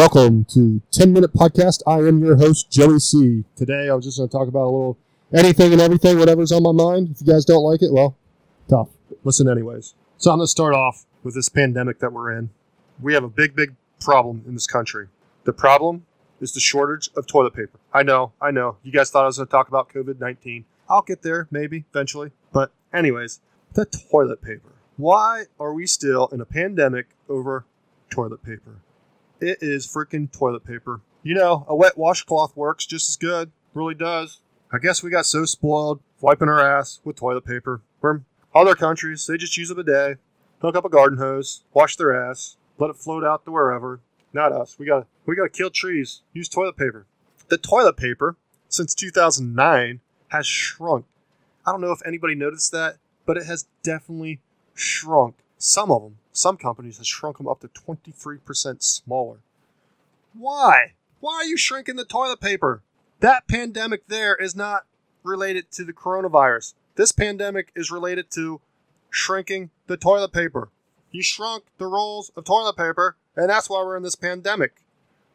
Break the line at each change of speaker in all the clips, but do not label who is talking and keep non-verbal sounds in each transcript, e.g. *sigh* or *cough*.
Welcome to 10 Minute Podcast. I am your host, Joey C. Today I'm just going to talk about a little anything and everything, whatever's on my mind. If you guys don't like it, well, tough. Listen, anyways. So I'm going to start off with this pandemic that we're in. We have a big, big problem in this country. The problem is the shortage of toilet paper. I know, I know. You guys thought I was going to talk about COVID 19. I'll get there, maybe, eventually. But, anyways, the toilet paper. Why are we still in a pandemic over toilet paper? It is freaking toilet paper. You know, a wet washcloth works just as good. Really does. I guess we got so spoiled wiping our ass with toilet paper. From other countries, they just use a bidet, hook up a garden hose, wash their ass, let it float out to wherever. Not us. We gotta we got to kill trees. Use toilet paper. The toilet paper since 2009 has shrunk. I don't know if anybody noticed that, but it has definitely shrunk. Some of them, some companies have shrunk them up to 23% smaller. Why? Why are you shrinking the toilet paper? That pandemic there is not related to the coronavirus. This pandemic is related to shrinking the toilet paper. You shrunk the rolls of toilet paper, and that's why we're in this pandemic.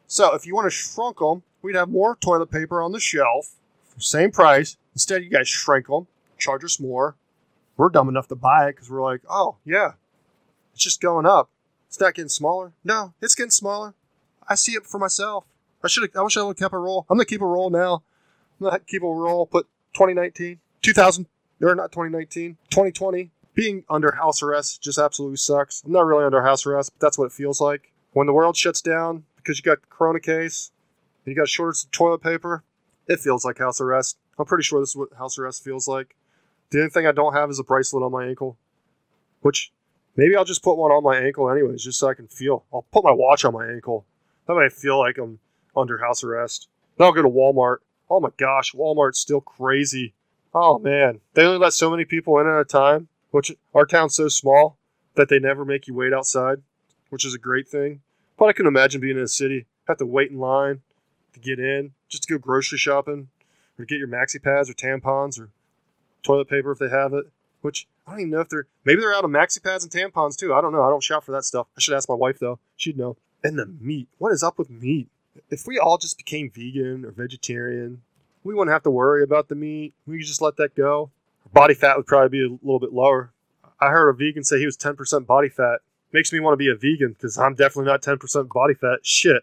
So if you want to shrunk them, we'd have more toilet paper on the shelf for same price. Instead, you guys shrink them, charge us more. We're dumb enough to buy it because we're like, oh yeah, it's just going up. It's not getting smaller. No, it's getting smaller. I see it for myself. I should. I wish I would have kept a roll. I'm gonna keep a roll now. I'm gonna keep a roll. Put 2019, 2000, or not 2019, 2020. Being under house arrest just absolutely sucks. I'm not really under house arrest, but that's what it feels like. When the world shuts down because you got the corona case and you got shortage of toilet paper, it feels like house arrest. I'm pretty sure this is what house arrest feels like. The only thing I don't have is a bracelet on my ankle, which maybe I'll just put one on my ankle anyways, just so I can feel. I'll put my watch on my ankle. That way I feel like I'm under house arrest. Then I'll go to Walmart. Oh my gosh, Walmart's still crazy. Oh man, they only let so many people in at a time, which our town's so small that they never make you wait outside, which is a great thing. But I can imagine being in a city, have to wait in line to get in, just to go grocery shopping, or get your maxi pads or tampons or toilet paper if they have it. Which I don't even know if they're maybe they're out of maxi pads and tampons too. I don't know. I don't shop for that stuff. I should ask my wife though. She'd know. And the meat. What is up with meat? If we all just became vegan or vegetarian, we wouldn't have to worry about the meat. We could just let that go. Body fat would probably be a little bit lower. I heard a vegan say he was 10% body fat. Makes me want to be a vegan because I'm definitely not 10% body fat. Shit.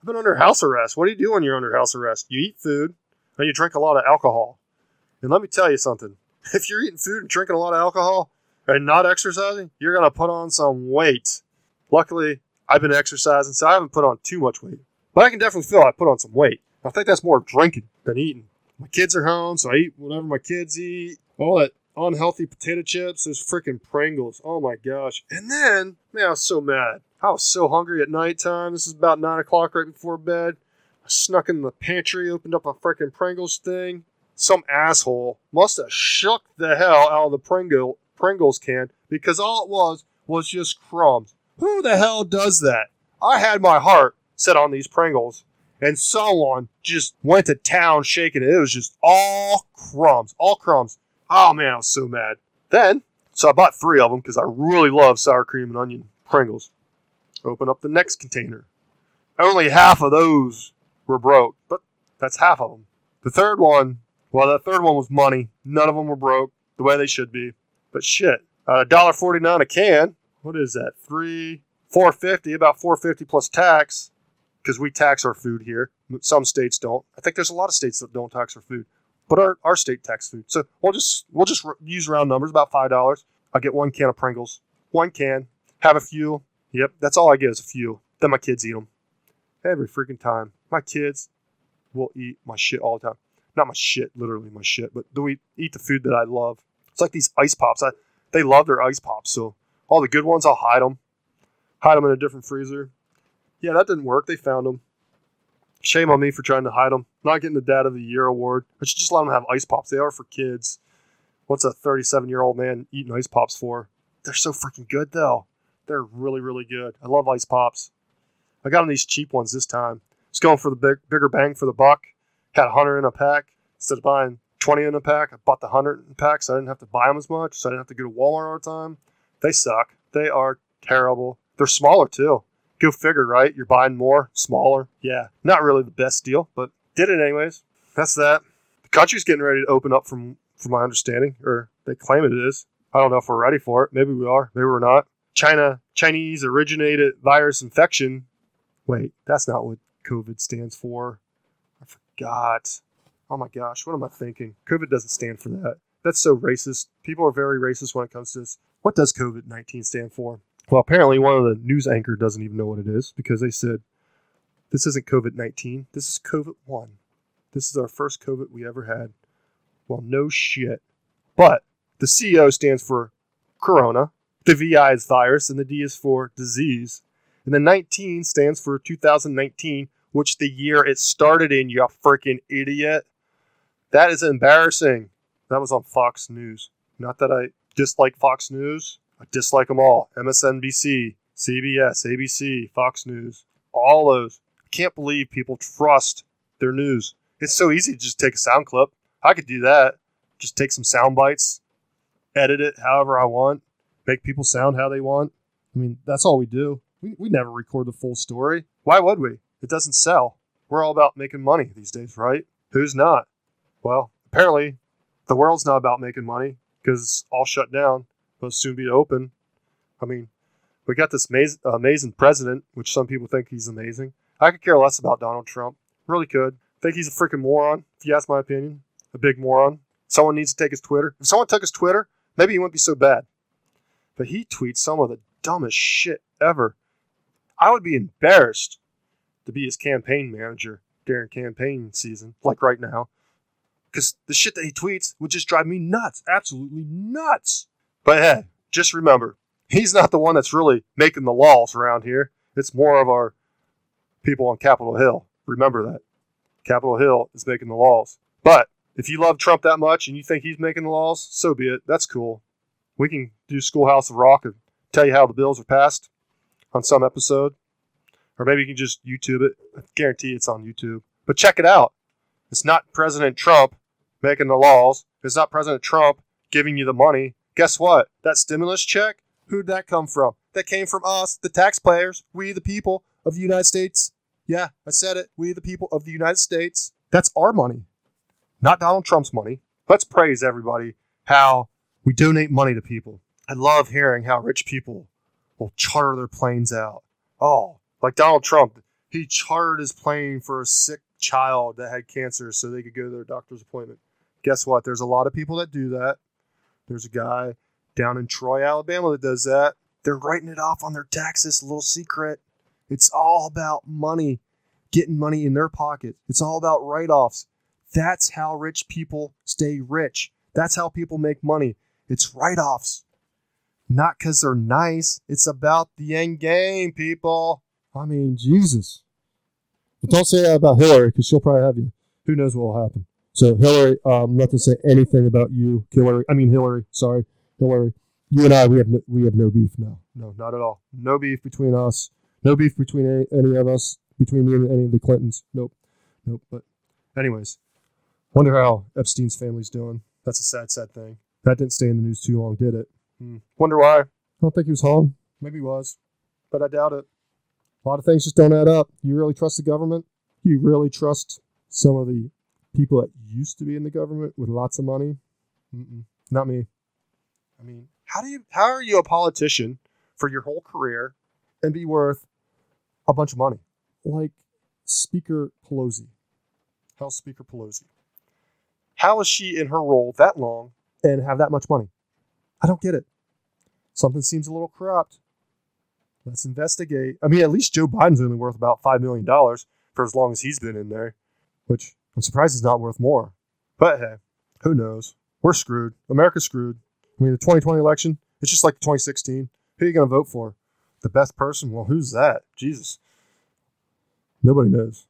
I've been under house arrest. What do you do when you're under house arrest? You eat food and you drink a lot of alcohol. And let me tell you something. *laughs* If you're eating food and drinking a lot of alcohol and not exercising, you're going to put on some weight. Luckily, I've been exercising, so I haven't put on too much weight. But I can definitely feel I put on some weight. I think that's more drinking than eating. My kids are home, so I eat whatever my kids eat. All that unhealthy potato chips, those freaking Pringles. Oh my gosh. And then, man, I was so mad. I was so hungry at nighttime. This is about 9 o'clock right before bed. I snuck in the pantry, opened up a freaking Pringles thing. Some asshole must have shook the hell out of the Pringle, Pringles can because all it was was just crumbs. Who the hell does that? I had my heart set on these Pringles, and someone just went to town shaking it. It was just all crumbs, all crumbs. Oh man, I was so mad. Then, so I bought three of them because I really love sour cream and onion Pringles. Open up the next container. Only half of those were broke, but that's half of them. The third one, well, the third one was money. None of them were broke the way they should be. But shit, uh, a dollar forty nine a can. What is that? Three, four fifty, about four fifty plus tax, because we tax our food here. Some states don't. I think there's a lot of states that don't tax our food, but our, our state tax food. So we'll just we'll just use round numbers, about five dollars. I'll get one can of Pringles, one can, have a few. Yep, that's all I get is a few. Then my kids eat them every freaking time. My kids will eat my shit all the time. Not my shit, literally my shit, but do we eat the food that I love? It's like these ice pops. I, they love their ice pops, so all the good ones I'll hide them, hide them in a different freezer. Yeah, that didn't work. They found them. Shame on me for trying to hide them. Not getting the Dad of the Year award. I should just let them have ice pops. They are for kids. What's a 37 year old man eating ice pops for? They're so freaking good though. They're really, really good. I love ice pops. I got them these cheap ones this time. Just going for the big, bigger bang for the buck. Had a 100 in a pack. Instead of buying 20 in a pack, I bought the 100 in a pack so I didn't have to buy them as much. So I didn't have to go to Walmart all the time. They suck. They are terrible. They're smaller too. Go figure, right? You're buying more, smaller. Yeah, not really the best deal, but did it anyways. That's that. The country's getting ready to open up from from my understanding, or they claim it is. I don't know if we're ready for it. Maybe we are. Maybe we're not. China Chinese originated virus infection. Wait, that's not what COVID stands for. Forgot. Oh my gosh, what am I thinking? COVID doesn't stand for that. That's so racist. People are very racist when it comes to this. What does COVID 19 stand for? Well, apparently, one of the news anchor doesn't even know what it is because they said, This isn't COVID 19. This is COVID 1. This is our first COVID we ever had. Well, no shit. But the CO stands for Corona, the VI is virus, and the D is for disease. And the 19 stands for 2019, which the year it started in, you freaking idiot. That is embarrassing. That was on Fox News. Not that I dislike Fox News. I dislike them all. MSNBC, CBS, ABC, Fox News, all those. I can't believe people trust their news. It's so easy to just take a sound clip. I could do that. Just take some sound bites, edit it however I want, make people sound how they want. I mean, that's all we do. We, we never record the full story. Why would we? It doesn't sell. We're all about making money these days, right? Who's not? Well, apparently the world's not about making money because it's all shut down. It'll soon be open. I mean, we got this amazing, amazing president, which some people think he's amazing. I could care less about Donald Trump. Really could. Think he's a freaking moron, if you ask my opinion. A big moron. Someone needs to take his Twitter. If someone took his Twitter, maybe he wouldn't be so bad. But he tweets some of the dumbest shit ever. I would be embarrassed to be his campaign manager during campaign season, like right now. Because the shit that he tweets would just drive me nuts. Absolutely nuts. But hey, just remember, he's not the one that's really making the laws around here. It's more of our people on Capitol Hill. Remember that. Capitol Hill is making the laws. But if you love Trump that much and you think he's making the laws, so be it. That's cool. We can do Schoolhouse of Rock and tell you how the bills are passed on some episode. Or maybe you can just YouTube it. I guarantee it's on YouTube. But check it out. It's not President Trump making the laws. It's not President Trump giving you the money. Guess what? That stimulus check, who'd that come from? That came from us, the taxpayers, we the people of the United States. Yeah, I said it. We the people of the United States. That's our money, not Donald Trump's money. Let's praise everybody how we donate money to people. I love hearing how rich people will charter their planes out. Oh, like Donald Trump, he chartered his plane for a sick child that had cancer so they could go to their doctor's appointment. Guess what? There's a lot of people that do that. There's a guy down in Troy, Alabama that does that. They're writing it off on their taxes, little secret. It's all about money, getting money in their pocket. It's all about write offs. That's how rich people stay rich. That's how people make money. It's write offs. Not because they're nice. It's about the end game, people. I mean, Jesus. But don't say that about Hillary because she'll probably have you. Who knows what will happen. So, Hillary, um, not to say anything about you, Hillary. I mean, Hillary. Sorry, Hillary. You and I, we have no, we have no beef. now. no, not at all. No beef between us. No beef between any, any of us. Between me and any of the Clintons. Nope, nope. But, anyways, wonder how Epstein's family's doing. That's a sad, sad thing. That didn't stay in the news too long, did it? Hmm. Wonder why. I don't think he was home. Maybe he was, but I doubt it. A lot of things just don't add up. You really trust the government? You really trust some of the people that used to be in the government with lots of money? Mm-mm. Not me. I mean, how do you? How are you a politician for your whole career and be worth a bunch of money? Like Speaker Pelosi. House Speaker Pelosi. How is she in her role that long and have that much money? I don't get it. Something seems a little corrupt. Let's investigate. I mean, at least Joe Biden's only worth about $5 million for as long as he's been in there, which I'm surprised he's not worth more. But hey, who knows? We're screwed. America's screwed. I mean, the 2020 election, it's just like 2016. Who are you going to vote for? The best person? Well, who's that? Jesus. Nobody knows.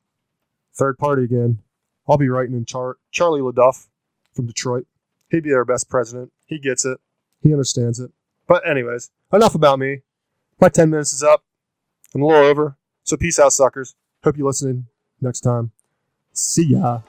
Third party again. I'll be writing in Char- Charlie LeDuff from Detroit. He'd be our best president. He gets it. He understands it. But anyways, enough about me. My 10 minutes is up. I'm a little over. So peace out, suckers. Hope you are listening next time. See ya.